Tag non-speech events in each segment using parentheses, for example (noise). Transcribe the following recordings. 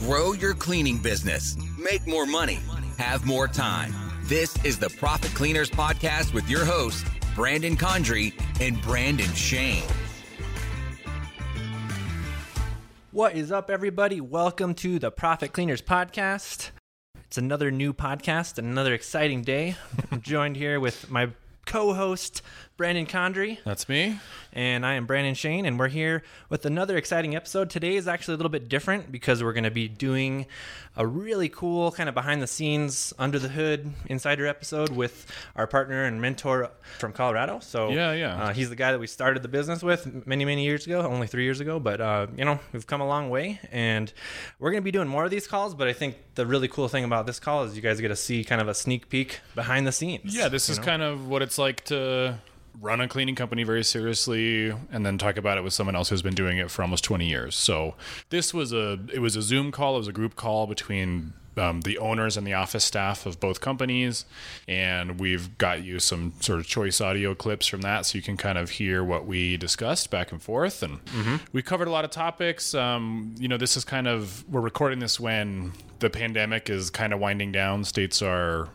Grow your cleaning business, make more money, have more time. This is the Profit Cleaners Podcast with your hosts, Brandon Condry and Brandon Shane. What is up, everybody? Welcome to the Profit Cleaners Podcast. It's another new podcast and another exciting day. I'm joined here with my co host, Brandon Condry. That's me. And I am Brandon Shane, and we're here with another exciting episode. Today is actually a little bit different because we're going to be doing a really cool kind of behind the scenes, under the hood insider episode with our partner and mentor from Colorado. So, Yeah, yeah. Uh, he's the guy that we started the business with many, many years ago, only three years ago. But, uh, you know, we've come a long way, and we're going to be doing more of these calls. But I think the really cool thing about this call is you guys get to see kind of a sneak peek behind the scenes. Yeah, this is know? kind of what it's like to run a cleaning company very seriously and then talk about it with someone else who's been doing it for almost 20 years. So this was a it was a Zoom call, it was a group call between um, the owners and the office staff of both companies, and we've got you some sort of choice audio clips from that, so you can kind of hear what we discussed back and forth. And we covered a lot of topics. Um, you know, this is kind of we're recording this when the pandemic is kind of winding down. States are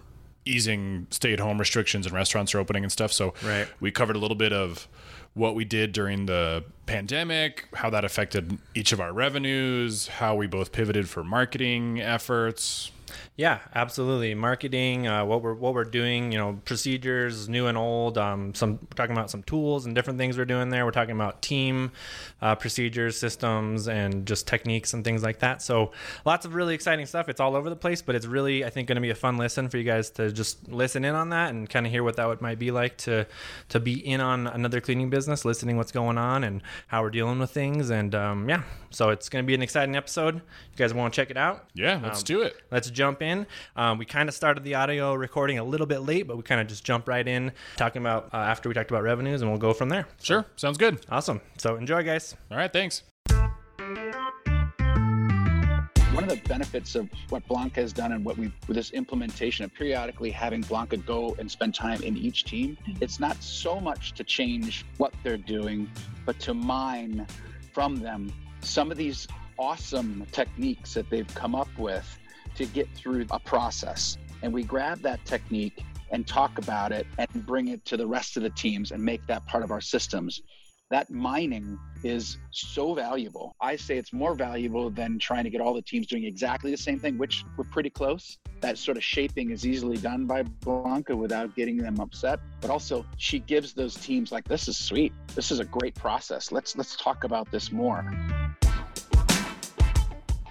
easing stay-at-home restrictions and restaurants are opening and stuff. So Right. we covered a little bit of what we did during the pandemic, how that affected each of our revenues, how we both pivoted for marketing efforts. Yeah, absolutely. Marketing, uh, what we're what we're doing, you know, procedures, new and old. Um, some we're talking about some tools and different things we're doing there. We're talking about team uh, procedures, systems, and just techniques and things like that. So lots of really exciting stuff. It's all over the place, but it's really I think going to be a fun listen for you guys to just listen in on that and kind of hear what that would, might be like to to be in on another cleaning business, listening what's going on and how we're dealing with things. And um, yeah, so it's going to be an exciting episode. You guys want to check it out? Yeah, let's Um, do it. Let's jump in. Um, we kind of started the audio recording a little bit late, but we kind of just jump right in talking about uh, after we talked about revenues, and we'll go from there. Sure, sounds good. Awesome. So enjoy, guys. All right, thanks. One of the benefits of what Blanca has done and what we with this implementation of periodically having Blanca go and spend time in each team, it's not so much to change what they're doing, but to mine from them some of these awesome techniques that they've come up with to get through a process. And we grab that technique and talk about it and bring it to the rest of the teams and make that part of our systems that mining is so valuable. I say it's more valuable than trying to get all the teams doing exactly the same thing, which we're pretty close. That sort of shaping is easily done by Blanca without getting them upset. But also she gives those teams like this is sweet. This is a great process. Let's let's talk about this more.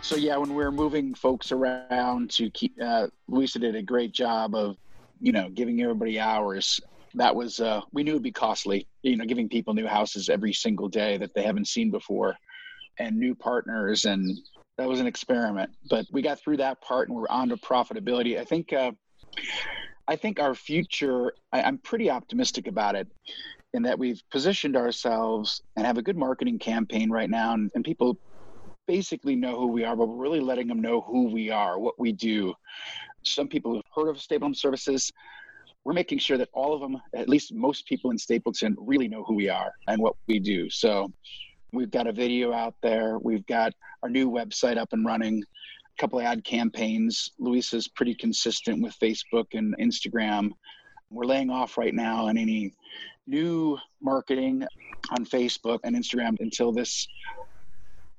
So yeah, when we were moving folks around to keep, uh, Luisa did a great job of, you know, giving everybody hours. That was uh, we knew it'd be costly. You know, giving people new houses every single day that they haven't seen before, and new partners, and that was an experiment. But we got through that part, and we're on to profitability. I think. Uh, I think our future. I, I'm pretty optimistic about it in that we've positioned ourselves and have a good marketing campaign right now, and, and people basically know who we are, but we're really letting them know who we are, what we do. Some people have heard of Stable Home Services. We're making sure that all of them, at least most people in Stapleton, really know who we are and what we do. So we've got a video out there. We've got our new website up and running. A couple of ad campaigns. Luisa's pretty consistent with Facebook and Instagram. We're laying off right now on any new marketing on Facebook and Instagram until this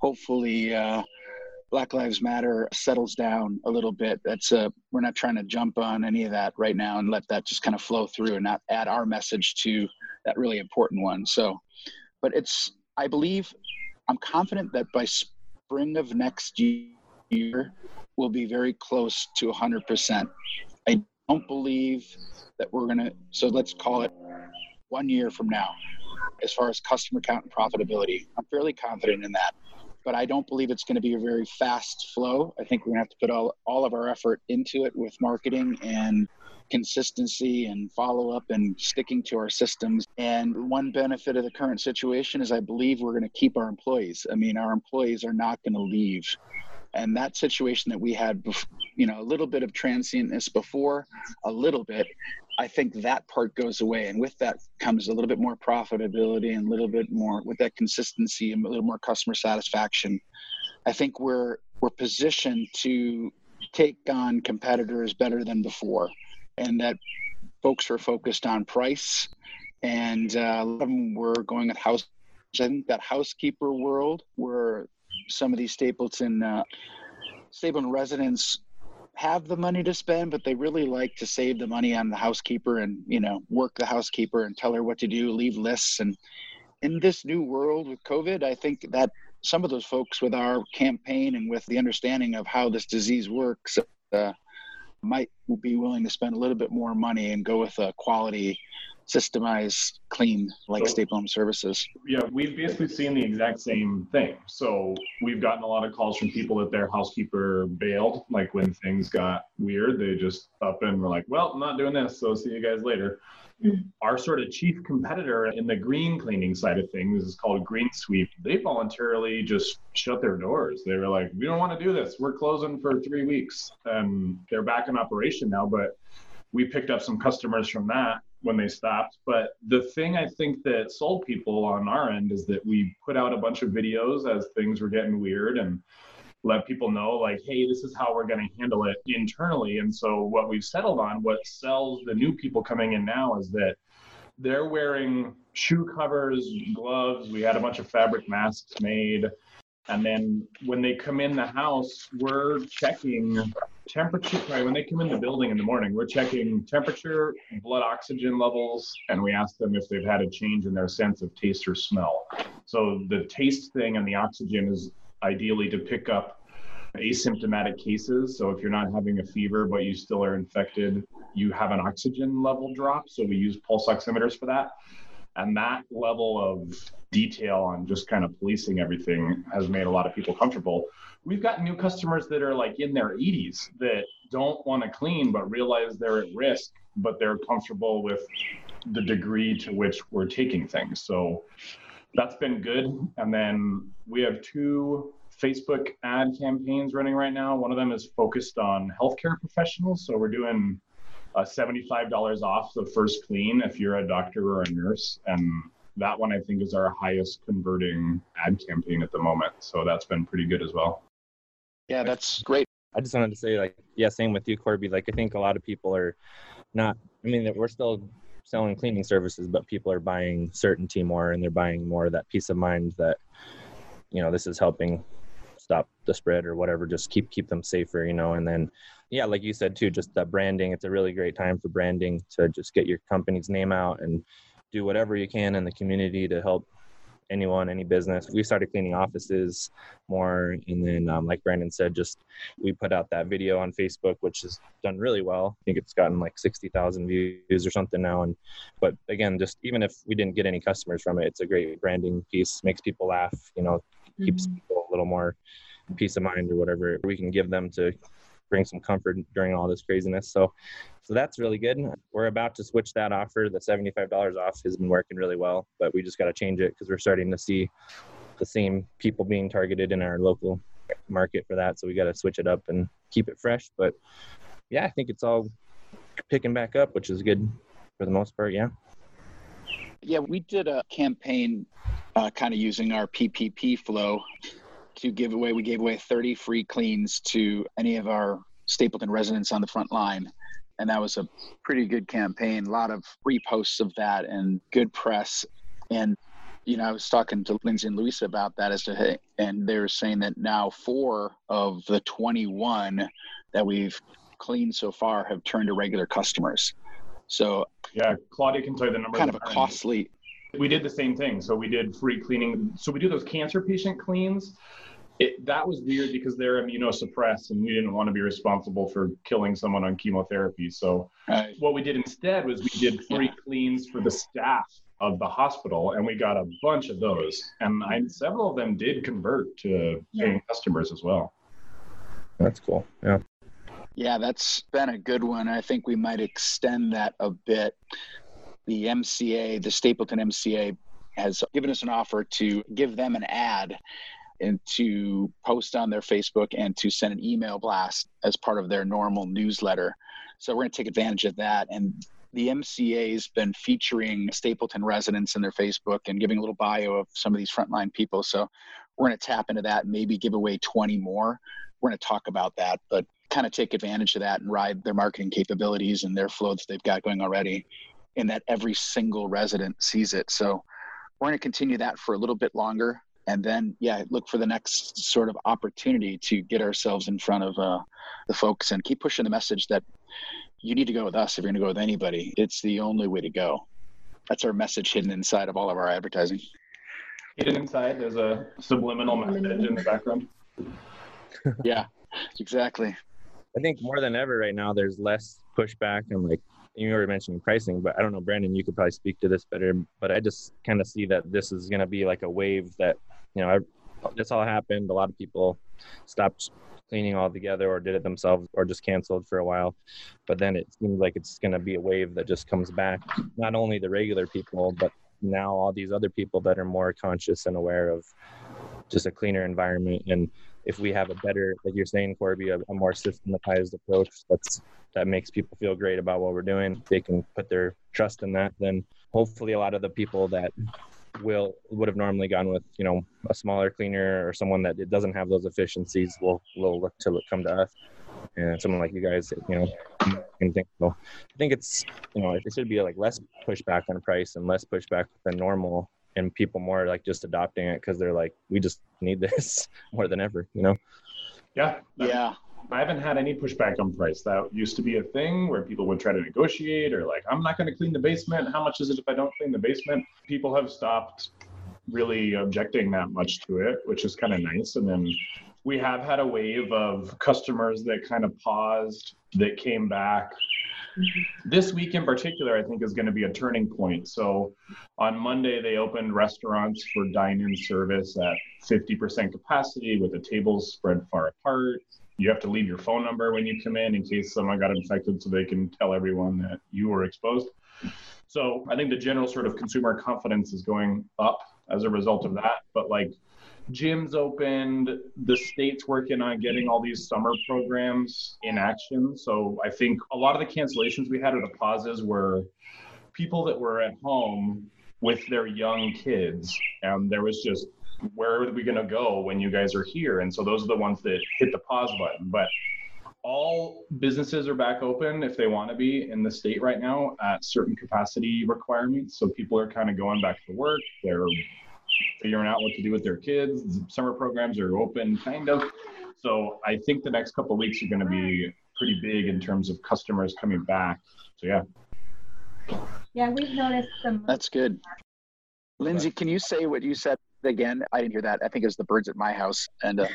hopefully uh, Black Lives Matter settles down a little bit. That's uh, we're not trying to jump on any of that right now and let that just kind of flow through and not add our message to that really important one. So, but it's I believe I'm confident that by spring of next year we'll be very close to 100%. I don't believe that we're gonna. So let's call it one year from now, as far as customer count and profitability. I'm fairly confident in that but I don't believe it's going to be a very fast flow. I think we're going to have to put all, all of our effort into it with marketing and consistency and follow up and sticking to our systems. And one benefit of the current situation is I believe we're going to keep our employees. I mean, our employees are not going to leave. And that situation that we had, you know, a little bit of transientness before, a little bit, I think that part goes away. And with that comes a little bit more profitability and a little bit more with that consistency and a little more customer satisfaction. I think we're we're positioned to take on competitors better than before, and that folks are focused on price, and uh, a lot of them were going at house. I think that housekeeper world where some of these Stapleton uh, Stapleton residents have the money to spend, but they really like to save the money on the housekeeper and you know work the housekeeper and tell her what to do, leave lists. And in this new world with COVID, I think that some of those folks with our campaign and with the understanding of how this disease works uh, might be willing to spend a little bit more money and go with a quality systemized clean like so, staple home services yeah we've basically seen the exact same thing so we've gotten a lot of calls from people that their housekeeper bailed like when things got weird they just up and were like well i'm not doing this so see you guys later our sort of chief competitor in the green cleaning side of things is called Green Sweep. They voluntarily just shut their doors. They were like, we don't want to do this. We're closing for three weeks. And they're back in operation now, but we picked up some customers from that when they stopped. But the thing I think that sold people on our end is that we put out a bunch of videos as things were getting weird and let people know like hey this is how we're going to handle it internally. And so what we've settled on what sells the new people coming in now is that they're wearing shoe covers gloves. We had a bunch of fabric masks made. And then when they come in the house we're checking temperature right when they come in the building in the morning we're checking temperature blood oxygen levels and we ask them if they've had a change in their sense of taste or smell so the taste thing and the oxygen is ideally to pick up asymptomatic cases. So if you're not having a fever but you still are infected, you have an oxygen level drop. So we use pulse oximeters for that. And that level of detail on just kind of policing everything has made a lot of people comfortable. We've got new customers that are like in their 80s that don't want to clean but realize they're at risk, but they're comfortable with the degree to which we're taking things. So that's been good. And then we have two Facebook ad campaigns running right now. One of them is focused on healthcare professionals. So we're doing uh, $75 off the first clean if you're a doctor or a nurse. And that one I think is our highest converting ad campaign at the moment. So that's been pretty good as well. Yeah, that's great. I just wanted to say, like, yeah, same with you, Corby. Like, I think a lot of people are not, I mean, we're still selling cleaning services, but people are buying certainty more and they're buying more that peace of mind that, you know, this is helping stop the spread or whatever, just keep, keep them safer, you know, and then, yeah, like you said too, just the branding, it's a really great time for branding to just get your company's name out and do whatever you can in the community to help anyone, any business. We started cleaning offices more, and then, um, like Brandon said, just we put out that video on Facebook, which has done really well. I think it's gotten like sixty thousand views or something now. And but again, just even if we didn't get any customers from it, it's a great branding piece. Makes people laugh. You know, keeps mm-hmm. people a little more peace of mind or whatever we can give them to bring some comfort during all this craziness. So so that's really good. We're about to switch that offer. The $75 off has been working really well, but we just got to change it because we're starting to see the same people being targeted in our local market for that. So we got to switch it up and keep it fresh. But yeah, I think it's all picking back up, which is good for the most part. Yeah. Yeah, we did a campaign uh, kind of using our PPP flow to give away. We gave away 30 free cleans to any of our Stapleton residents on the front line and that was a pretty good campaign. A lot of reposts of that and good press. And you know, I was talking to Lindsay and Louisa about that as to hey, and they were saying that now four of the 21 that we've cleaned so far have turned to regular customers. So yeah, Claudia can tell you the number. Kind of a costly. We did the same thing. So we did free cleaning. So we do those cancer patient cleans it, that was weird because they're immunosuppressed and we didn't want to be responsible for killing someone on chemotherapy. So right. what we did instead was we did free cleans for the staff of the hospital and we got a bunch of those. And I, several of them did convert to paying customers as well. That's cool. Yeah. Yeah, that's been a good one. I think we might extend that a bit. The MCA, the Stapleton MCA, has given us an offer to give them an ad and to post on their Facebook and to send an email blast as part of their normal newsletter. So we're going to take advantage of that. And the MCA's been featuring Stapleton residents in their Facebook and giving a little bio of some of these frontline people. So we're going to tap into that and maybe give away 20 more we're going to talk about that, but kind of take advantage of that and ride their marketing capabilities and their flow that they've got going already, and that every single resident sees it. So we're going to continue that for a little bit longer, and then yeah, look for the next sort of opportunity to get ourselves in front of uh, the folks and keep pushing the message that you need to go with us if you're going to go with anybody. It's the only way to go. That's our message hidden inside of all of our advertising. Hidden inside, there's a subliminal message in the background. (laughs) yeah, exactly. I think more than ever right now, there's less pushback and like you were mentioning pricing, but I don't know, Brandon, you could probably speak to this better. But I just kind of see that this is going to be like a wave that, you know, I, this all happened. A lot of people stopped cleaning altogether or did it themselves or just canceled for a while. But then it seems like it's going to be a wave that just comes back. Not only the regular people, but now all these other people that are more conscious and aware of just a cleaner environment and if we have a better, like you're saying, Corby, a, a, more systematized approach that's that makes people feel great about what we're doing, they can put their trust in that. Then hopefully, a lot of the people that will would have normally gone with you know a smaller cleaner or someone that it doesn't have those efficiencies will will look to come to us and someone like you guys you know can think so i think it's you know it should be like less pushback on price and less pushback than normal and people more like just adopting it because they're like, we just need this (laughs) more than ever, you know? Yeah. Yeah. I haven't had any pushback on price. That used to be a thing where people would try to negotiate or like, I'm not going to clean the basement. How much is it if I don't clean the basement? People have stopped really objecting that much to it, which is kind of nice. And then we have had a wave of customers that kind of paused, that came back, this week in particular, I think, is going to be a turning point. So on Monday, they opened restaurants for dine in service at 50% capacity with the tables spread far apart. You have to leave your phone number when you come in in case someone got infected so they can tell everyone that you were exposed. So I think the general sort of consumer confidence is going up as a result of that. But like gyms opened the state's working on getting all these summer programs in action so i think a lot of the cancellations we had or the pauses were people that were at home with their young kids and there was just where are we going to go when you guys are here and so those are the ones that hit the pause button but all businesses are back open if they want to be in the state right now at certain capacity requirements so people are kind of going back to work they're figuring out what to do with their kids. Summer programs are open, kind of. So I think the next couple weeks are going to be pretty big in terms of customers coming back. So yeah. Yeah, we've noticed some. That's good. Lindsay, can you say what you said again? I didn't hear that. I think it was the birds at my house. And uh...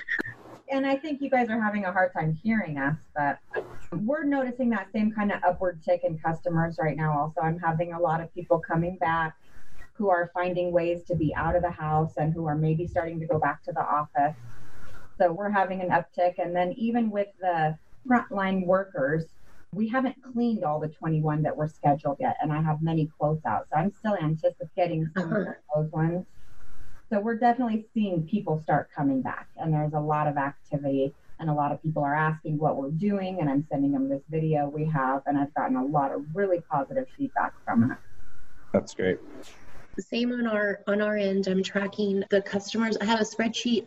and I think you guys are having a hard time hearing us, but we're noticing that same kind of upward tick in customers right now. Also, I'm having a lot of people coming back who are finding ways to be out of the house and who are maybe starting to go back to the office. So we're having an uptick. And then even with the frontline workers, we haven't cleaned all the 21 that were scheduled yet, and I have many quotes out. So I'm still anticipating some of those ones. So we're definitely seeing people start coming back, and there's a lot of activity, and a lot of people are asking what we're doing, and I'm sending them this video we have, and I've gotten a lot of really positive feedback from it. That's great same on our on our end. I'm tracking the customers. I have a spreadsheet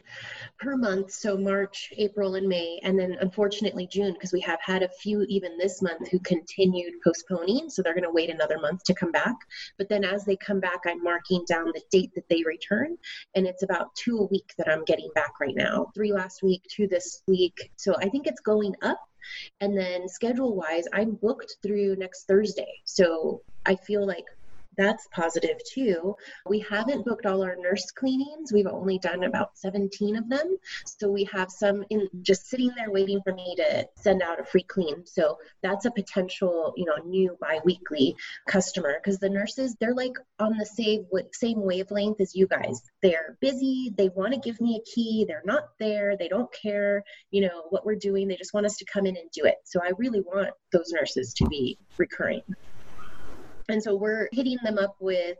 per month so march april and may and then unfortunately june because we have had a few even this month who continued postponing so they're going to wait another month to come back. But then as they come back i'm marking down the date that they return and it's about two a week that i'm getting back right now. Three last week two this week. So i think it's going up. And then schedule wise i'm booked through next thursday. So i feel like that's positive too. We haven't booked all our nurse cleanings. We've only done about 17 of them. So we have some in just sitting there waiting for me to send out a free clean. So that's a potential, you know, new biweekly customer because the nurses, they're like on the same same wavelength as you guys. They're busy, they want to give me a key, they're not there, they don't care, you know, what we're doing. They just want us to come in and do it. So I really want those nurses to be recurring. And so we're hitting them up with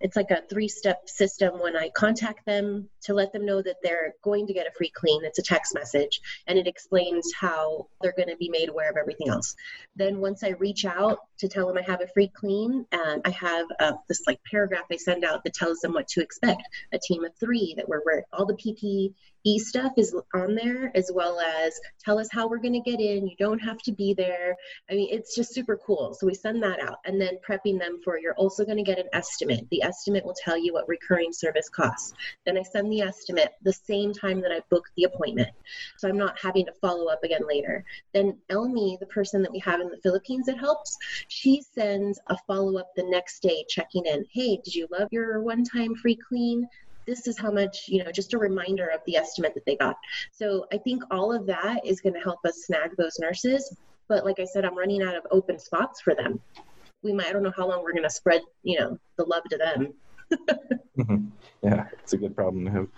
it's like a three step system when I contact them to let them know that they're going to get a free clean. It's a text message and it explains how they're going to be made aware of everything else. Then once I reach out to tell them I have a free clean, and I have uh, this like paragraph I send out that tells them what to expect. A team of three that we're, all the PP e stuff is on there as well as tell us how we're going to get in you don't have to be there i mean it's just super cool so we send that out and then prepping them for you're also going to get an estimate the estimate will tell you what recurring service costs then i send the estimate the same time that i book the appointment so i'm not having to follow up again later then elmi the person that we have in the philippines that helps she sends a follow-up the next day checking in hey did you love your one-time free clean this is how much, you know, just a reminder of the estimate that they got. So I think all of that is going to help us snag those nurses. But like I said, I'm running out of open spots for them. We might, I don't know how long we're going to spread, you know, the love to them. Mm-hmm. (laughs) (laughs) yeah, it's a good problem to have.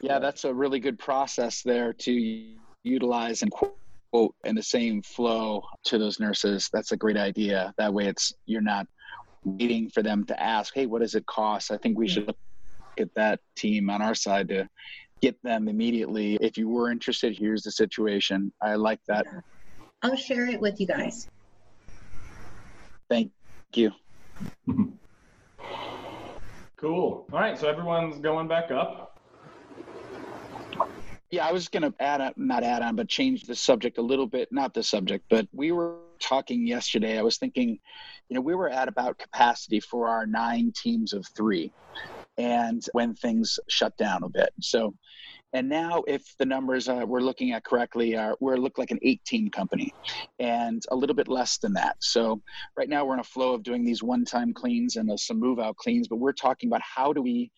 Yeah, that's a really good process there to utilize and quote in the same flow to those nurses. That's a great idea. That way, it's you're not waiting for them to ask, hey, what does it cost? I think we should look at that team on our side to get them immediately. If you were interested, here's the situation. I like that. I'll share it with you guys. Thank you. (laughs) Cool. All right, so everyone's going back up. Yeah, I was going to add on, not add on, but change the subject a little bit. Not the subject, but we were talking yesterday. I was thinking, you know, we were at about capacity for our nine teams of three, and when things shut down a bit. So, and now if the numbers uh, we're looking at correctly are we're look like an 18 company, and a little bit less than that. So right now we're in a flow of doing these one-time cleans and uh, some move-out cleans, but we're talking about how do we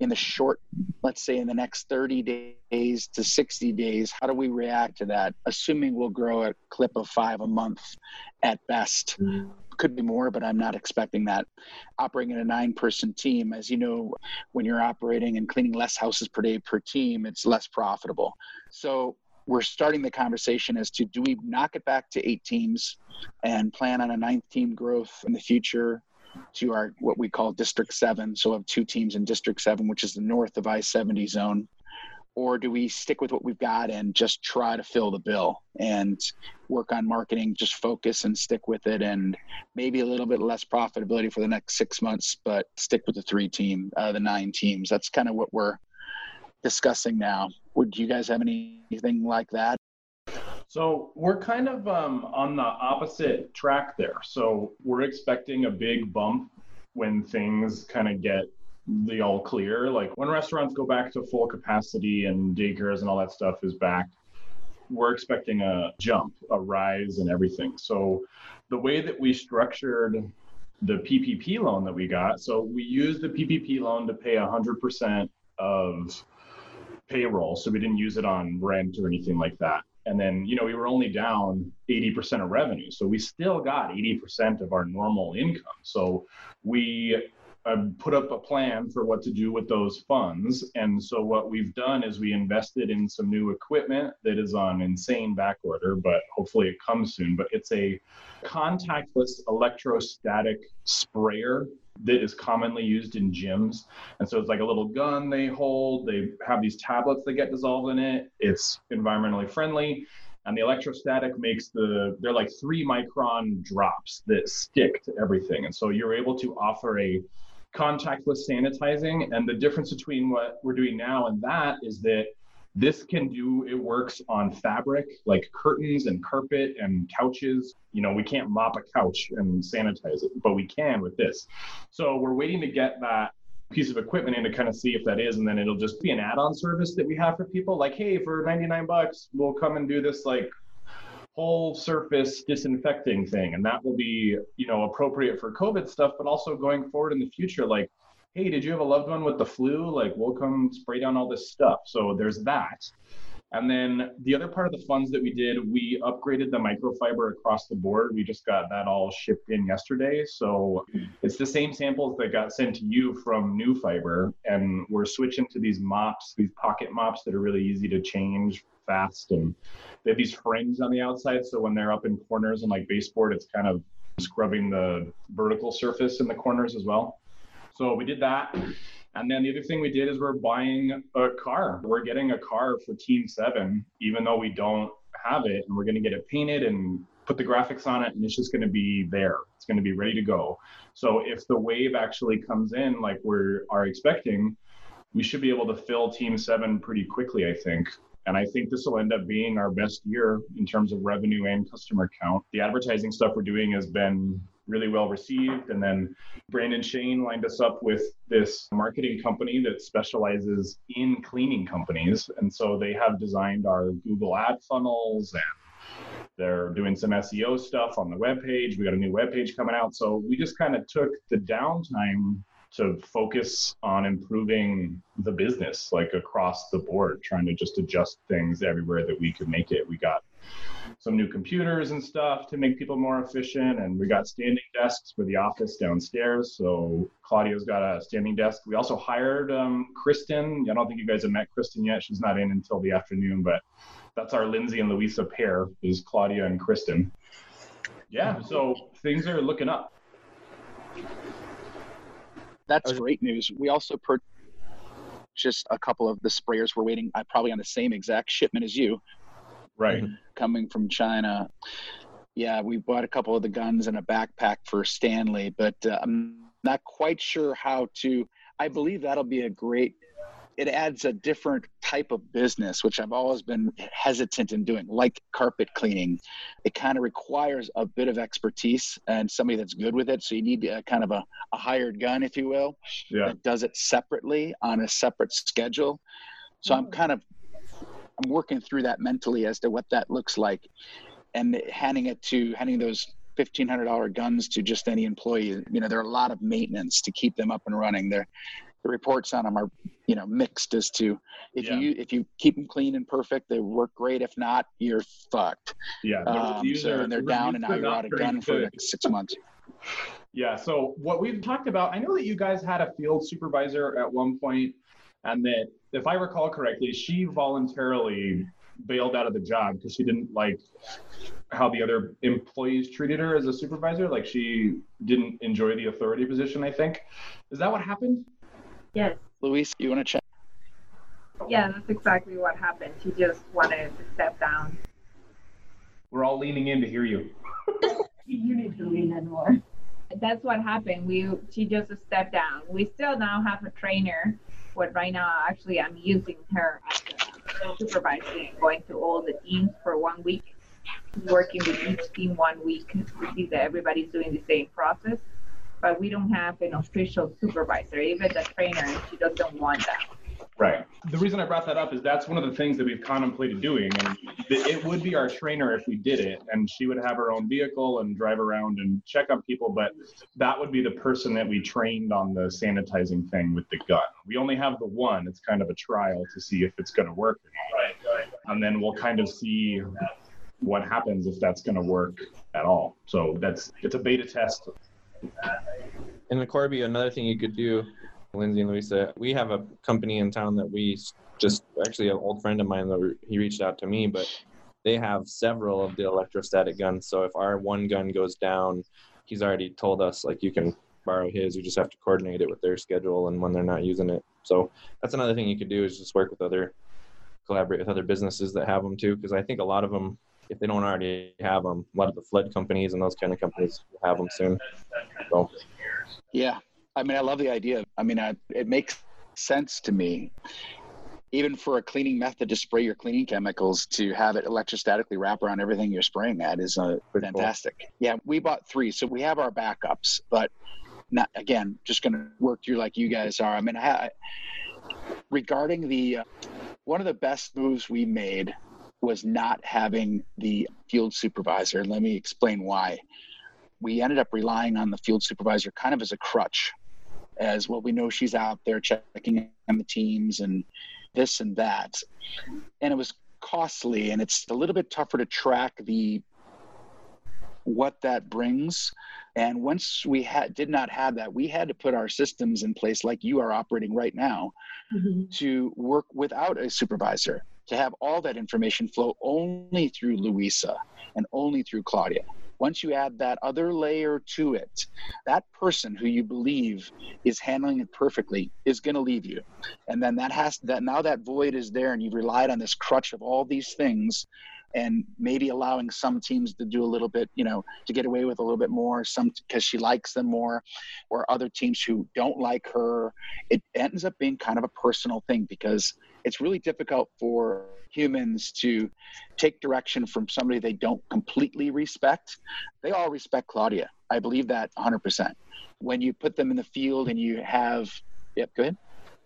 in the short, let's say in the next 30 days to 60 days, how do we react to that? Assuming we'll grow a clip of five a month at best. Could be more, but I'm not expecting that. Operating in a nine person team, as you know, when you're operating and cleaning less houses per day per team, it's less profitable. So we're starting the conversation as to do we knock it back to eight teams and plan on a ninth team growth in the future to our what we call District Seven. So we have two teams in District Seven, which is the north of I-70 zone. Or do we stick with what we've got and just try to fill the bill and work on marketing, just focus and stick with it, and maybe a little bit less profitability for the next six months, but stick with the three team, uh, the nine teams. That's kind of what we're discussing now. Would you guys have anything like that? So we're kind of um, on the opposite track there. So we're expecting a big bump when things kind of get the all clear. Like when restaurants go back to full capacity and daycares and all that stuff is back, we're expecting a jump, a rise and everything. So the way that we structured the PPP loan that we got, so we used the PPP loan to pay 100% of payroll. So we didn't use it on rent or anything like that. And then, you know, we were only down 80% of revenue. So we still got 80% of our normal income. So we Uh, put up a plan for what to do with those funds. And so what we've done is we invested in some new equipment that is on insane back order, but hopefully it comes soon. But it's a contactless electrostatic sprayer that is commonly used in gyms. And so it's like a little gun they hold. They have these tablets that get dissolved in it. It's environmentally friendly. And the electrostatic makes the, they're like three micron drops that stick to everything. And so you're able to offer a contactless sanitizing. And the difference between what we're doing now and that is that this can do it works on fabric like curtains and carpet and couches you know we can't mop a couch and sanitize it but we can with this so we're waiting to get that piece of equipment in to kind of see if that is and then it'll just be an add-on service that we have for people like hey for 99 bucks we'll come and do this like whole surface disinfecting thing and that will be you know appropriate for covid stuff but also going forward in the future like hey, did you have a loved one with the flu? Like, we'll come spray down all this stuff. So there's that. And then the other part of the funds that we did, we upgraded the microfiber across the board. We just got that all shipped in yesterday. So hmm. it's the same samples that got sent to you from New Fiber. And we're switching to these mops, these pocket mops that are really easy to change fast. And they have these frames on the outside. So when they're up in corners and like baseboard, it's kind of scrubbing the vertical surface in the corners as well. So we did that. And then the other thing we did is we're buying a car. We're getting a car for Team Seven, even though we don't have it, and we're going to get it painted and put the graphics on it, and it's just going to be there. It's going to be ready to go. So if the wave actually comes in like we are expecting, we should be able to fill Team Seven pretty quickly, I think. And I think this will end up being our best year in terms of revenue and customer count. The advertising stuff we're doing has been really well received. And then Brandon Shane lined us up with this marketing company that specializes in cleaning companies. And so they have designed our Google ad funnels and they're doing some SEO stuff on the web page. We got a new web page coming out. So we just kind of took the downtime to focus on improving the business like across the board, trying to just adjust things everywhere that we could make it. We got some new computers and stuff to make people more efficient. And we got standing desks for the office downstairs. So Claudia's got a standing desk. We also hired um, Kristen. I don't think you guys have met Kristen yet. She's not in until the afternoon, but that's our Lindsay and Louisa pair is Claudia and Kristen. Yeah, so things are looking up. That's great news. We also purchased a couple of the sprayers. We're waiting, uh, probably on the same exact shipment as you. Right. Coming from China. Yeah, we bought a couple of the guns and a backpack for Stanley, but uh, I'm not quite sure how to. I believe that'll be a great it adds a different type of business, which I've always been hesitant in doing, like carpet cleaning. It kind of requires a bit of expertise and somebody that's good with it. So you need a, kind of a, a hired gun, if you will, yeah. that does it separately on a separate schedule. So I'm kind of I'm working through that mentally as to what that looks like, and handing it to handing those fifteen hundred dollar guns to just any employee. You know, there are a lot of maintenance to keep them up and running. They're the reports on them are you know mixed as to if yeah. you if you keep them clean and perfect they work great. If not you're fucked. Yeah um, so, and they're down and now you're out of gun for like six months. Yeah so what we've talked about i know that you guys had a field supervisor at one point and that if i recall correctly she voluntarily bailed out of the job because she didn't like how the other employees treated her as a supervisor. Like she didn't enjoy the authority position i think. Is that what happened Yes. Luis, you want to check? Yeah, that's exactly what happened. She just wanted to step down. We're all leaning in to hear you. (laughs) you need to lean in more. That's what happened. We she just stepped down. We still now have a trainer, but right now actually I'm using her as a supervisor and going to all the teams for one week, working with each team one week to see that everybody's doing the same process but we don't have an official supervisor. Even the trainer, she doesn't want that. Right. The reason I brought that up is that's one of the things that we've contemplated doing. And it would be our trainer if we did it, and she would have her own vehicle and drive around and check on people. But that would be the person that we trained on the sanitizing thing with the gun. We only have the one. It's kind of a trial to see if it's going to work. Right. And then we'll kind of see what happens if that's going to work at all. So that's it's a beta test and the Corby, another thing you could do, Lindsay and Louisa, we have a company in town that we just actually an old friend of mine that he reached out to me, but they have several of the electrostatic guns. So if our one gun goes down, he's already told us like you can borrow his. You just have to coordinate it with their schedule and when they're not using it. So that's another thing you could do is just work with other, collaborate with other businesses that have them too. Because I think a lot of them if they don't already have them. A lot of the flood companies and those kind of companies will have them soon. So. Yeah, I mean, I love the idea. I mean, I, it makes sense to me. Even for a cleaning method to spray your cleaning chemicals, to have it electrostatically wrap around everything you're spraying at is uh, fantastic. Cool. Yeah, we bought three, so we have our backups, but not again, just going to work through like you guys are. I mean, I, regarding the uh, one of the best moves we made was not having the field supervisor. Let me explain why. We ended up relying on the field supervisor kind of as a crutch, as well, we know she's out there checking on the teams and this and that. And it was costly and it's a little bit tougher to track the what that brings and once we had did not have that we had to put our systems in place like you are operating right now mm-hmm. to work without a supervisor to have all that information flow only through Louisa and only through Claudia. once you add that other layer to it, that person who you believe is handling it perfectly is going to leave you. And then that has that now that void is there and you've relied on this crutch of all these things and maybe allowing some teams to do a little bit, you know, to get away with a little bit more, some because she likes them more, or other teams who don't like her. It ends up being kind of a personal thing because it's really difficult for humans to take direction from somebody they don't completely respect. They all respect Claudia. I believe that 100%. When you put them in the field and you have, yep, go ahead.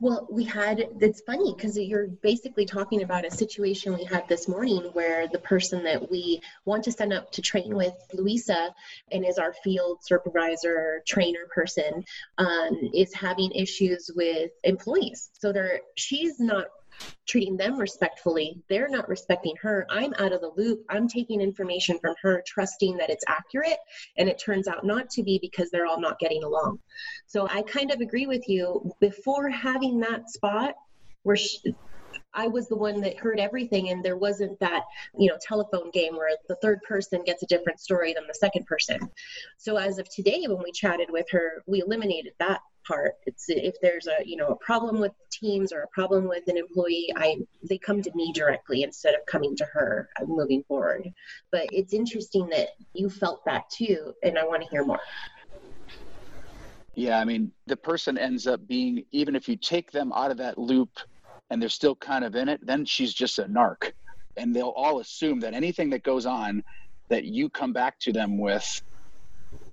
Well, we had, it's funny because you're basically talking about a situation we had this morning where the person that we want to send up to train with, Luisa, and is our field supervisor, trainer person, um, is having issues with employees. So they're, she's not treating them respectfully. They're not respecting her. I'm out of the loop. I'm taking information from her, trusting that it's accurate. And it turns out not to be because they're all not getting along. So I kind of agree with you. Before having that spot where she, I was the one that heard everything, and there wasn't that, you know, telephone game where the third person gets a different story than the second person. So as of today, when we chatted with her, we eliminated that part. It's if there's a you know a problem with teams or a problem with an employee, I they come to me directly instead of coming to her uh, moving forward. But it's interesting that you felt that too, and I want to hear more. Yeah, I mean, the person ends up being, even if you take them out of that loop and they're still kind of in it, then she's just a narc. And they'll all assume that anything that goes on that you come back to them with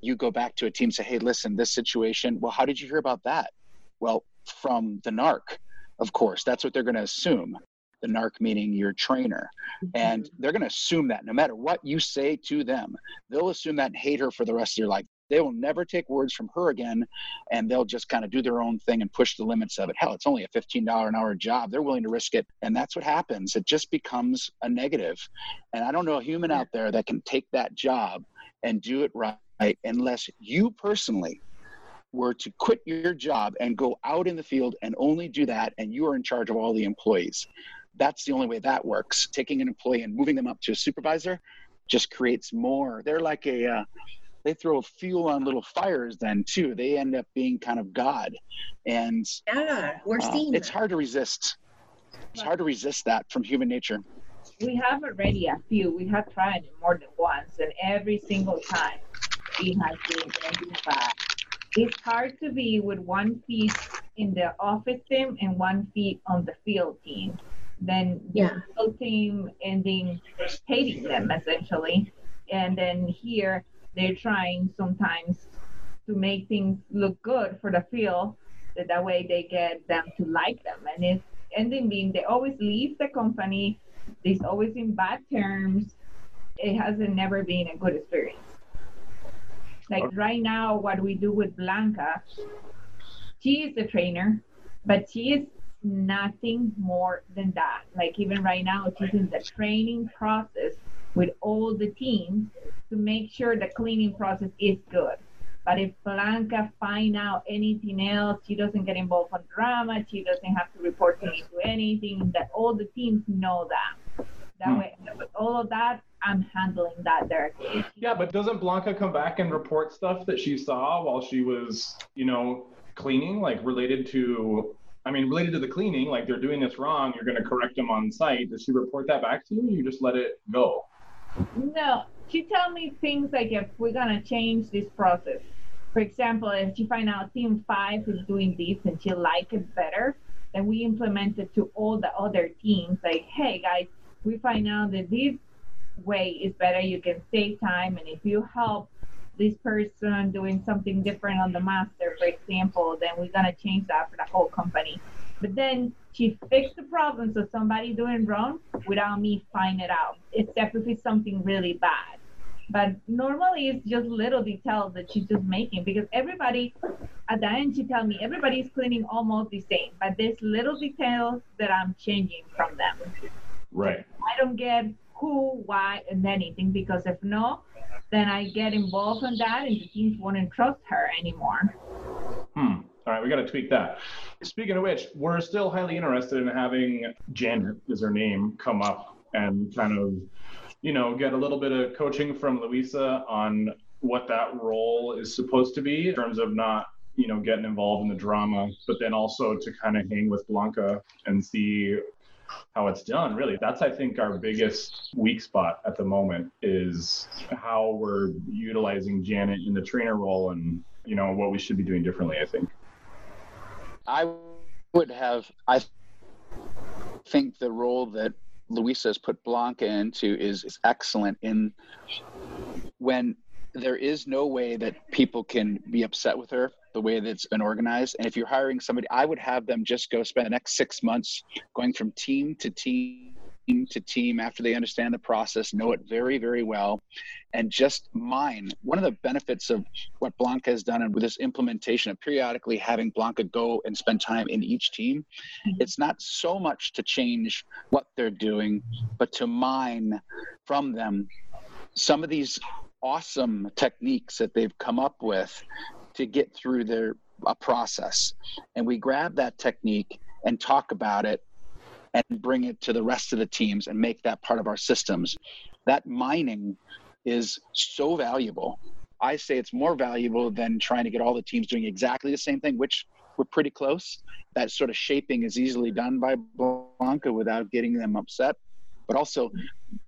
you go back to a team say hey listen this situation well how did you hear about that? Well from the narc of course. That's what they're going to assume. The narc meaning your trainer. And mm-hmm. they're going to assume that no matter what you say to them. They'll assume that and hate her for the rest of your life. They will never take words from her again and they'll just kind of do their own thing and push the limits of it. Hell it's only a $15 an hour job. They're willing to risk it. And that's what happens. It just becomes a negative. And i don't know a human out there that can take that job and do it right? Unless you personally were to quit your job and go out in the field and only do that, and you are in charge of all the employees. That's the only way that works. Taking an employee and moving them up to a supervisor just creates more. They're like a, uh, they throw fuel on little fires then too. They end up being kind of God. And yeah, we're uh, seeing it's that. hard to resist. It's hard to resist that from human nature. We have already a few. We have tried it more than once, and every single time it has been identified. It's hard to be with one feet in the office team and one feet on the field team. Then yeah. the field team ending hating them essentially, and then here they're trying sometimes to make things look good for the field, that that way they get them to like them, and it's ending being they always leave the company. It's always in bad terms. It hasn't never been a good experience. Like right now, what we do with Blanca, she is the trainer, but she is nothing more than that. Like even right now, she's in the training process with all the teams to make sure the cleaning process is good. But if Blanca find out anything else, she doesn't get involved in drama. She doesn't have to report to me to anything. That all the teams know that. That hmm. way, With all of that I'm handling that directly. Yeah, but doesn't Blanca come back and report stuff that she saw while she was, you know, cleaning, like related to, I mean, related to the cleaning, like they're doing this wrong, you're going to correct them on site. Does she report that back to you? Or you just let it go? No, she tell me things like if we're going to change this process. For example, if she find out team five is doing this and she like it better, then we implement it to all the other teams. Like, hey guys, we find out that this way is better. You can save time, and if you help this person doing something different on the master, for example, then we're gonna change that for the whole company. But then she fixed the problems of somebody doing wrong without me finding it out, it's something really bad. But normally it's just little details that she's just making because everybody at the end she tell me everybody's cleaning almost the same, but there's little details that I'm changing from them. Right. I don't get who, why, and anything because if not, then I get involved in that and the teams won't trust her anymore. Hmm. All right, we got to tweak that. Speaking of which, we're still highly interested in having Janet, is her name, come up and kind of you know, get a little bit of coaching from Louisa on what that role is supposed to be in terms of not, you know, getting involved in the drama, but then also to kind of hang with Blanca and see how it's done really that's i think our biggest weak spot at the moment is how we're utilizing janet in the trainer role and you know what we should be doing differently i think I would have. I think the role that Luisa has put Blanca into is, is excellent in when there is no way that people can be upset with her the way that's been organized. And if you're hiring somebody, I would have them just go spend the next six months going from team to team to team after they understand the process, know it very, very well, and just mine. One of the benefits of what Blanca has done and with this implementation of periodically having Blanca go and spend time in each team, mm-hmm. it's not so much to change what they're doing, but to mine from them some of these awesome techniques that they've come up with to get through their a process. And we grab that technique and talk about it and bring it to the rest of the teams and make that part of our systems. That mining is so valuable. I say it's more valuable than trying to get all the teams doing exactly the same thing, which we're pretty close. That sort of shaping is easily done by Blanca without getting them upset. But also,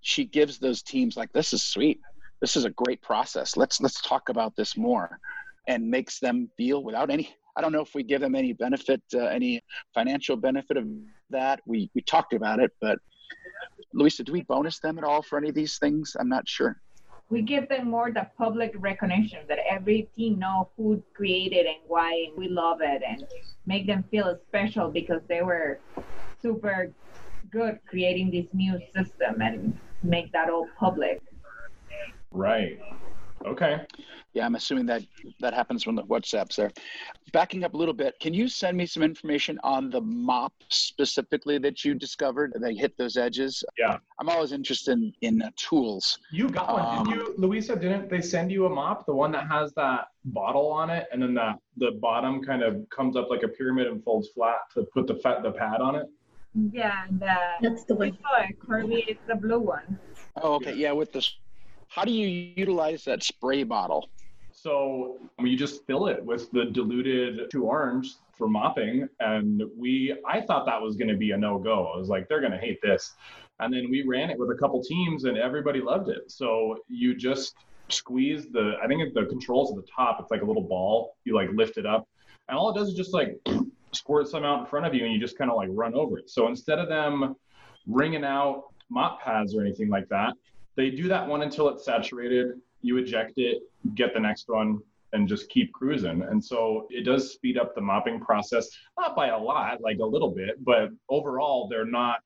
she gives those teams like, "This is sweet. This is a great process. Let's let's talk about this more," and makes them feel without any I don't know if we give them any benefit, uh, any financial benefit of that. We we talked about it, but Louisa, do we bonus them at all for any of these things? I'm not sure. We give them more the public recognition that every team know who created and why, and we love it, and make them feel special because they were super good creating this new system and make that all public. Right. Okay. Yeah, I'm assuming that that happens when the WhatsApp's there. Backing up a little bit, can you send me some information on the mop specifically that you discovered that hit those edges? Yeah. I'm always interested in, in uh, tools. You got one, Um, didn't you, Louisa? Didn't they send you a mop, the one that has that bottle on it, and then that the bottom kind of comes up like a pyramid and folds flat to put the fat the pad on it? Yeah, and uh, That's the one. saw it. Kirby is the blue one. Oh, okay. Yeah, with this. How do you utilize that spray bottle? So um, you just fill it with the diluted two orange for mopping, and we I thought that was going to be a no go. I was like, they're going to hate this, and then we ran it with a couple teams, and everybody loved it. So you just squeeze the I think the controls at the top. It's like a little ball. You like lift it up, and all it does is just like (clears throat) squirt some out in front of you, and you just kind of like run over it. So instead of them wringing out mop pads or anything like that, they do that one until it's saturated. You eject it, get the next one, and just keep cruising. And so it does speed up the mopping process, not by a lot, like a little bit, but overall, they're not,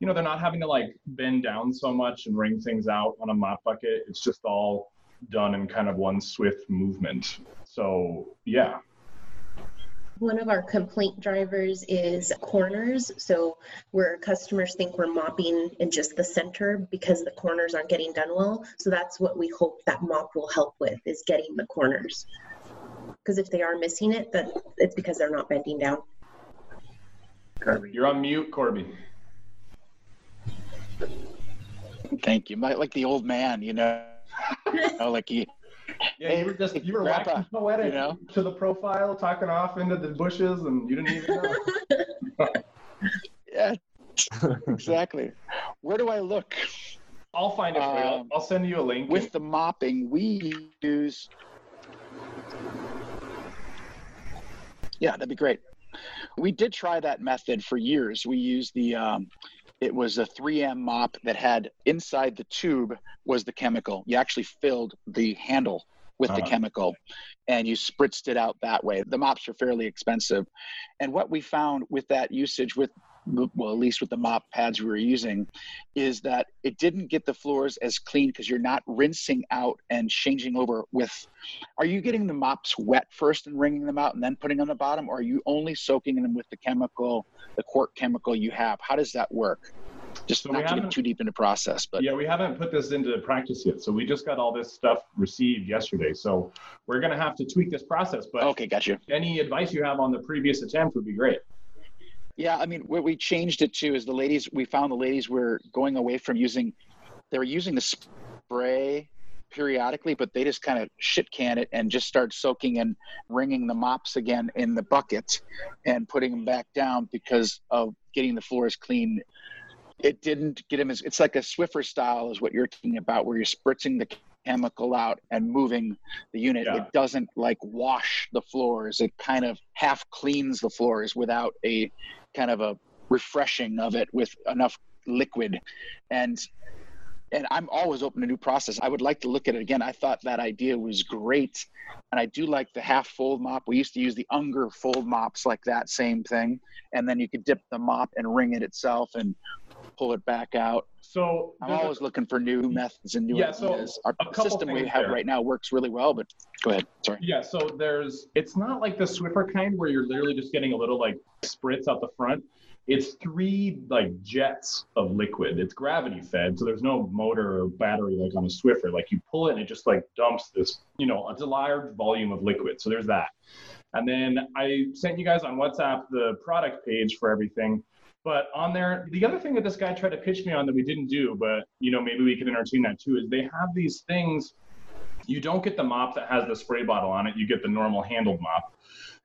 you know, they're not having to like bend down so much and wring things out on a mop bucket. It's just all done in kind of one swift movement. So yeah, One of our complaint drivers is corners. So where customers think we're mopping in just the center because the corners aren't getting done well. So that's what we hope that mop will help with is getting the corners. Because if they are missing it, then it's because they're not bending down. Corby. You're on mute, Corby. Thank you. My, like the old man, you know, you (laughs) know, like he. Yeah, you were just you were Grandpa, waxing poetic you know? to the profile, talking off into the bushes, and you didn't even know. Yeah, exactly. Where do I look? I'll find it for you. I'll- Um, I'll send you a link. With the mopping, we use. Yeah, that'd be great. We did try that method for years. We used the, um, it was a 3M mop that had inside the tube was the chemical. You actually filled the handle with the Uh-huh. chemical and you spritzed it out that way. The mops are fairly expensive. And what we found with that usage, with well, at least with the mop pads we were using, is that it didn't get the floors as clean because you're not rinsing out and changing over with. Are you getting the mops wet first and wringing them out and then putting on the bottom, or are you only soaking them with the chemical, the quart chemical you have? How does that work? Just So not to get too deep into process, but yeah, we haven't put this into practice yet, so we just got all this stuff received yesterday. So we're gonna have to tweak this process. But okay, got you. any advice you have on the previous attempt would be great. Yeah, I mean, what we changed it to is the ladies, we found the ladies were going away from using they were using the spray periodically, but they just kind of shit can it and just start soaking and wringing the mops again in the bucket and putting them back down because of getting the floors clean. It didn't get them as it's like a Swiffer style is what you're talking about, where you're spritzing the chemical out and moving the unit. Yeah. It doesn't like wash the floors. It kind of half cleans the floors without a kind of a refreshing of it with enough liquid. And and I'm always open to new process. I would like to look at it again. I thought that idea was great. And I do like the half fold mop. We used to use the Unger fold mops like that, same thing. And then you could dip the mop and wring it itself and pull it back out. So I'm a- always looking for new methods and new Yeah, so ideas. Our system we have there. right now works really well, but go ahead. Sorry. Yeah, so there's it's not like the Swiffer kind where you're literally just getting a little like spritz out the front. It's three like jets of liquid. It's gravity fed, so there's no motor or battery like on a Swiffer. Like you pull it and it just like dumps this, you know, it's a large volume of liquid. So there's that. And then I sent you guys on WhatsApp the product page for everything. But on there, the other thing that this guy tried to pitch me on that we didn't do, but you know, maybe we could entertain that too, is they have these things. You don't get the mop that has the spray bottle on it. You get the normal handled mop.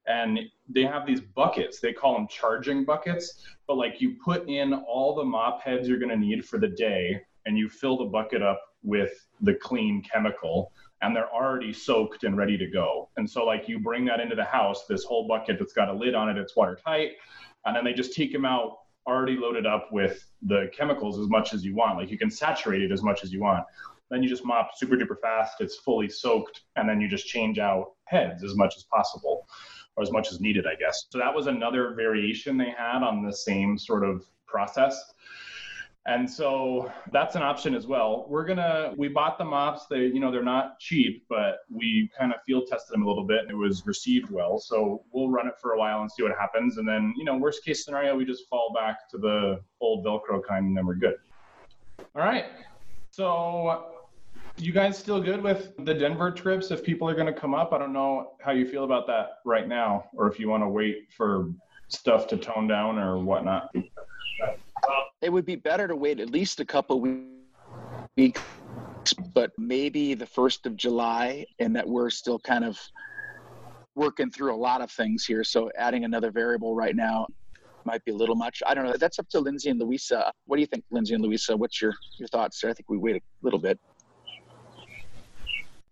And they have these buckets. They call them charging buckets. But like you put in all the mop heads you're going to need for the day, and you fill the bucket up with the clean chemical, and they're already soaked and ready to go. And so like you bring that into the house, this whole bucket that's got a lid on it, it's watertight, and then they just take them out already loaded up with the chemicals as much as you want. Like you can saturate it as much as you want. Then you just mop super duper fast. It's fully soaked, and then you just change out heads as much as possible, or as much as needed, I guess. So that was another variation they had on the same sort of process. And so that's an option as well. We're gonna we bought the mops. They you know they're not cheap, but we kind of field tested them a little bit and it was received well. So we'll run it for a while and see what happens. And then you know worst case scenario we just fall back to the old Velcro kind and then we're good. All right. So you guys still good with the Denver trips if people are to come up? I don't know how you feel about that right now, or if you want to wait for stuff to tone down or whatnot. It would be better to wait at least a couple weeks, but maybe the first of July, and that we're still kind of working through a lot of things here. So adding another variable right now might be a little much. I don't know. That's up to Lindsay and Louisa. What do you think, Lindsay and Louisa? What's your your thoughts? I think we wait a little bit.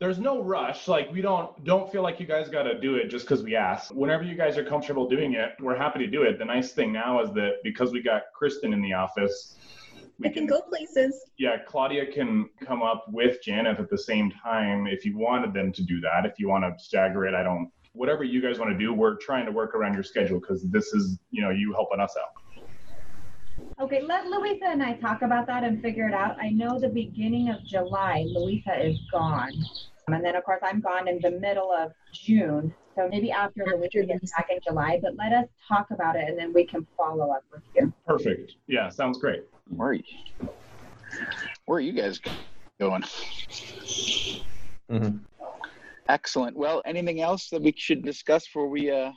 There's no rush. Like we don't don't feel like you guys got to do it just because we asked. Whenever you guys are comfortable doing it, we're happy to do it. The nice thing now is that because we got Kristen in the office, we I can can go places. yeah, Claudia can come up with Janet at the same time if you wanted them to do that. If you want to stagger it, I don't. Whatever you guys want to do, we're trying to work around your schedule because this is, you know, you helping us out. Okay, let Louisa and I talk about that and figure it out. I know the beginning of July, Louisa is gone. And then, of course, I'm gone in the middle of June. So maybe after Louisa gets back in July, but let us talk about it and then we can follow up with you. Perfect. Yeah, sounds great. Where are you? Where are you guys going? Mhm. Excellent. Well, anything else that we should discuss before we uh,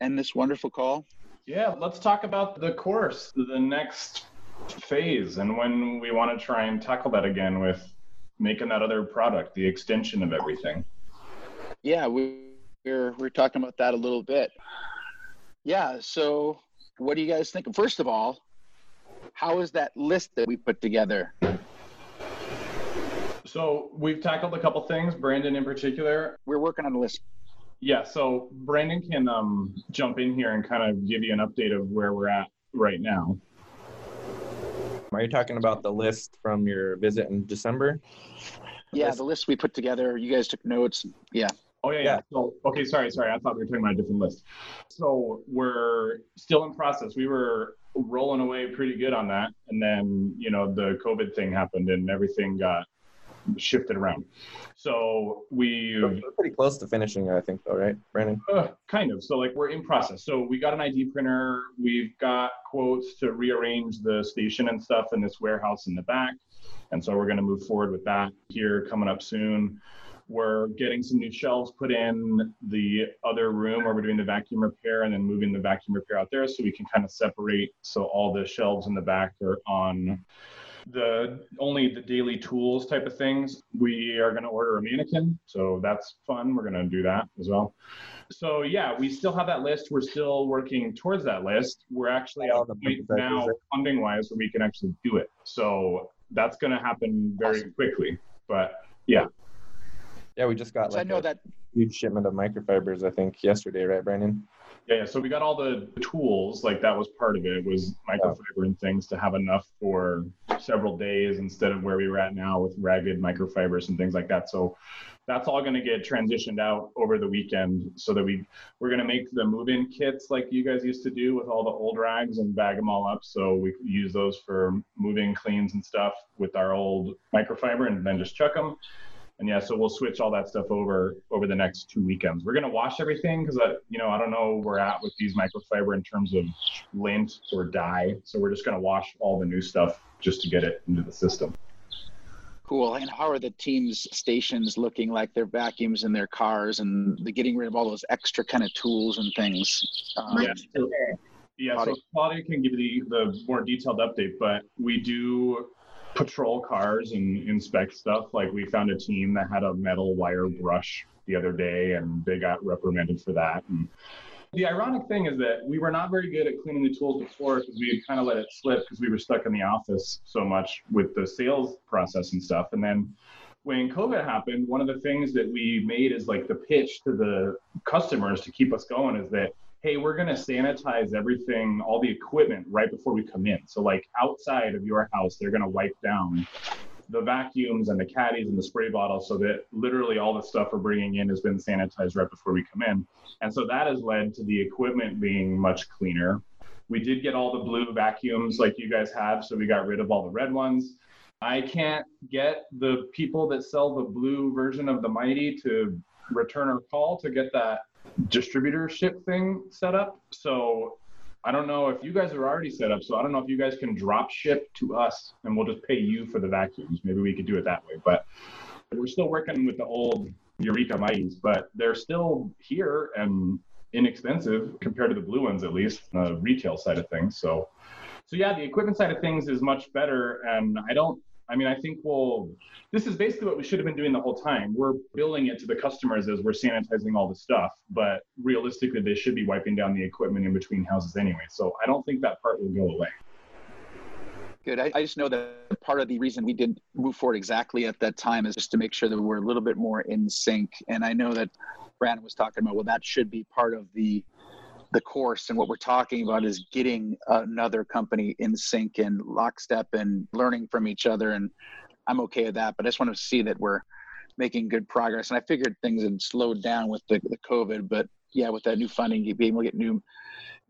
end this wonderful call? Yeah, let's talk about the course, the next phase, and when we want to try and tackle that again with making that other product, the extension of everything. Yeah, we, we're we're talking about that a little bit. Yeah. So, what do you guys think? First of all, how is that list that we put together? So we've tackled a couple things, Brandon in particular. We're working on a list. Yeah, so Brandon can um, jump in here and kind of give you an update of where we're at right now. Are you talking about the list from your visit in December? Yeah, List. the list we put together. You guys took notes. Yeah. Oh yeah, yeah. Yeah. So okay, sorry, sorry. I thought we were talking about a different list. So we're still in process. We were rolling away pretty good on that, and then you know the COVID thing happened and everything got shifted around. So we We're pretty close to finishing, I think, though, right, Brandon? Uh, kind of. So like we're in process. So we got an ID printer. We've got quotes to rearrange the station and stuff in this warehouse in the back. And so we're going to move forward with that here coming up soon. We're getting some new shelves put in the other room where we're doing the vacuum repair and then moving the vacuum repair out there so we can kind of separate. So all the shelves in the back are on the only the daily tools type of things, we are going to order a mannequin. So that's fun. We're going to do that as well. So yeah, we still have that list. We're still working towards that list. We're actually at All the point now, funding wise, where we can actually do it. So that's going to happen very quickly. But yeah, Yeah, we just got So I like know a that huge shipment of microfibers. I think yesterday, right, Brandon? Yeah, yeah. So we got all the tools, like that was part of it, was microfiber and things to have enough for several days instead of where we were at now with ragged microfibers and things like that. So that's all going to get transitioned out over the weekend so that we we're going to make the move-in kits like you guys used to do with all the old rags and bag them all up so we could use those for moving cleans and stuff with our old microfiber and then just chuck them and yeah, so we'll switch all that stuff over over the next two weekends. We're gonna wash everything because I, you know, I don't know where we're at with these microfiber in terms of lint or dye. So we're just gonna wash all the new stuff just to get it into the system. cool. And how are the teams stations looking like their vacuums in their cars and the getting rid of all those extra kind of tools and things? Um, yeah, so- better. Yeah, Claudia. so Claudia can give you the, the more detailed update, but we do patrol cars and inspect stuff. Like we found a team that had a metal wire brush the other day and they got reprimanded for that. And the ironic thing is that we were not very good at cleaning the tools before because we had kind of let it slip because we were stuck in the office so much with the sales process and stuff. And then when COVID happened, one of the things that we made is like the pitch to the customers to keep us going is that hey, we're going to sanitize everything, all the equipment right before we come in. So, like outside of your house, they're going to wipe down the vacuums and the caddies and the spray bottles so that literally all the stuff we're bringing in has been sanitized right before we come in. And so that has led to the equipment being much cleaner. We did get all the blue vacuums like you guys have, so we got rid of all the red ones. I can't get the people that sell the blue version of the Mighty to return our call to get that distributorship thing set up. So I don't know if you guys are already set up. So I don't know if you guys can drop ship to us and we'll just pay you for the vacuums. Maybe we could do it that way. But we're still working with the old Eureka Mighties, but they're still here and inexpensive compared to the blue ones, at least the retail side of things. So, so yeah, the equipment side of things is much better. And I don't, I mean, I think we'll, this is basically what we should have been doing the whole time. We're billing it to the customers as we're sanitizing all the stuff, but realistically, they should be wiping down the equipment in between houses anyway. So I don't think that part will go away. Good. I, I just know that part of the reason we didn't move forward exactly at that time is just to make sure that we're a little bit more in sync. And I know that Brandon was talking about, well, that should be part of the the course and what we're talking about is getting another company in sync and lockstep and learning from each other and i'm okay with that but i just want to see that we're making good progress. And i figured things had slowed down with the, the covid but yeah with that new funding you'd be able to get new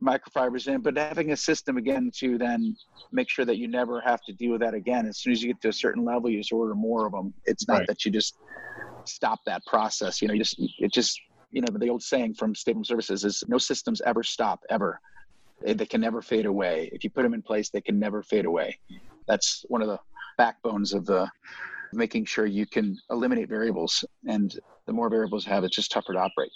microfibers in. But having a system again to then make sure that you never have to deal with that again as soon as you get to a certain level you just order more of them it's not Right. that you just stop that process you know you just it just you know the old saying from Stable Services is no systems ever stop ever. They, they can never fade away. If you put them in place, they can never fade away. That's one of the backbones of the making sure you can eliminate variables. And the more variables you have, it's just tougher to operate.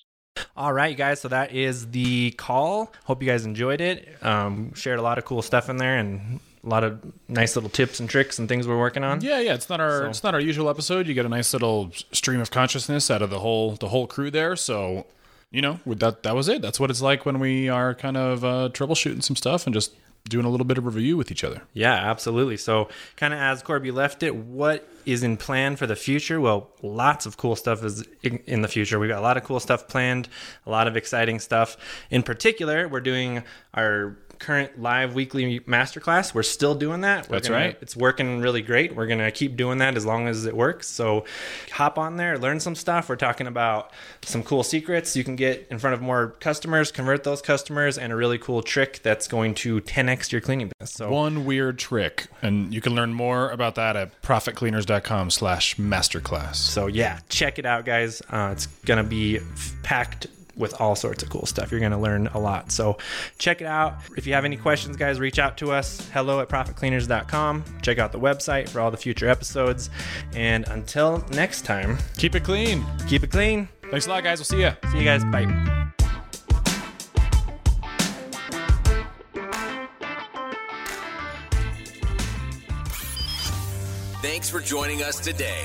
All right, guys. So that is the call. Hope you guys enjoyed it. Um, shared a lot of cool stuff in there and a lot of nice little tips and tricks and things we're working on. Yeah, yeah. It's not our So- it's not our usual episode. You get a nice little stream of consciousness out of the whole the whole crew there. So, you know, with that that was it. That's what it's like when we are kind of uh, troubleshooting some stuff and just doing a little bit of review with each other. Yeah, absolutely. So, kind of as Corby left it, what is in plan for the future? Well, lots of cool stuff is in, in the future. We've got a lot of cool stuff planned, a lot of exciting stuff. In particular, we're doing our current live weekly masterclass. We're still doing that. We're That's gonna- right. It's working really great. We're going to keep doing that as long as it works. So, hop on there, learn some stuff. We're talking about some cool secrets you can get in front of more customers, convert those customers, and a really cool trick that's going to 10x your cleaning business. So, One weird trick, and you can learn more about that at profitcleaners.com slash masterclass. So yeah, check it out, guys. Uh, it's gonna be packed with all sorts of cool stuff. You're gonna learn a lot. So check it out. If you have any questions, guys, reach out to us. Hello at profitcleaners.com. Check out the website for all the future episodes. And until next time, Keep it clean. keep it clean. Thanks a lot, guys. We'll see ya. See you guys. Bye. Thanks for joining us today.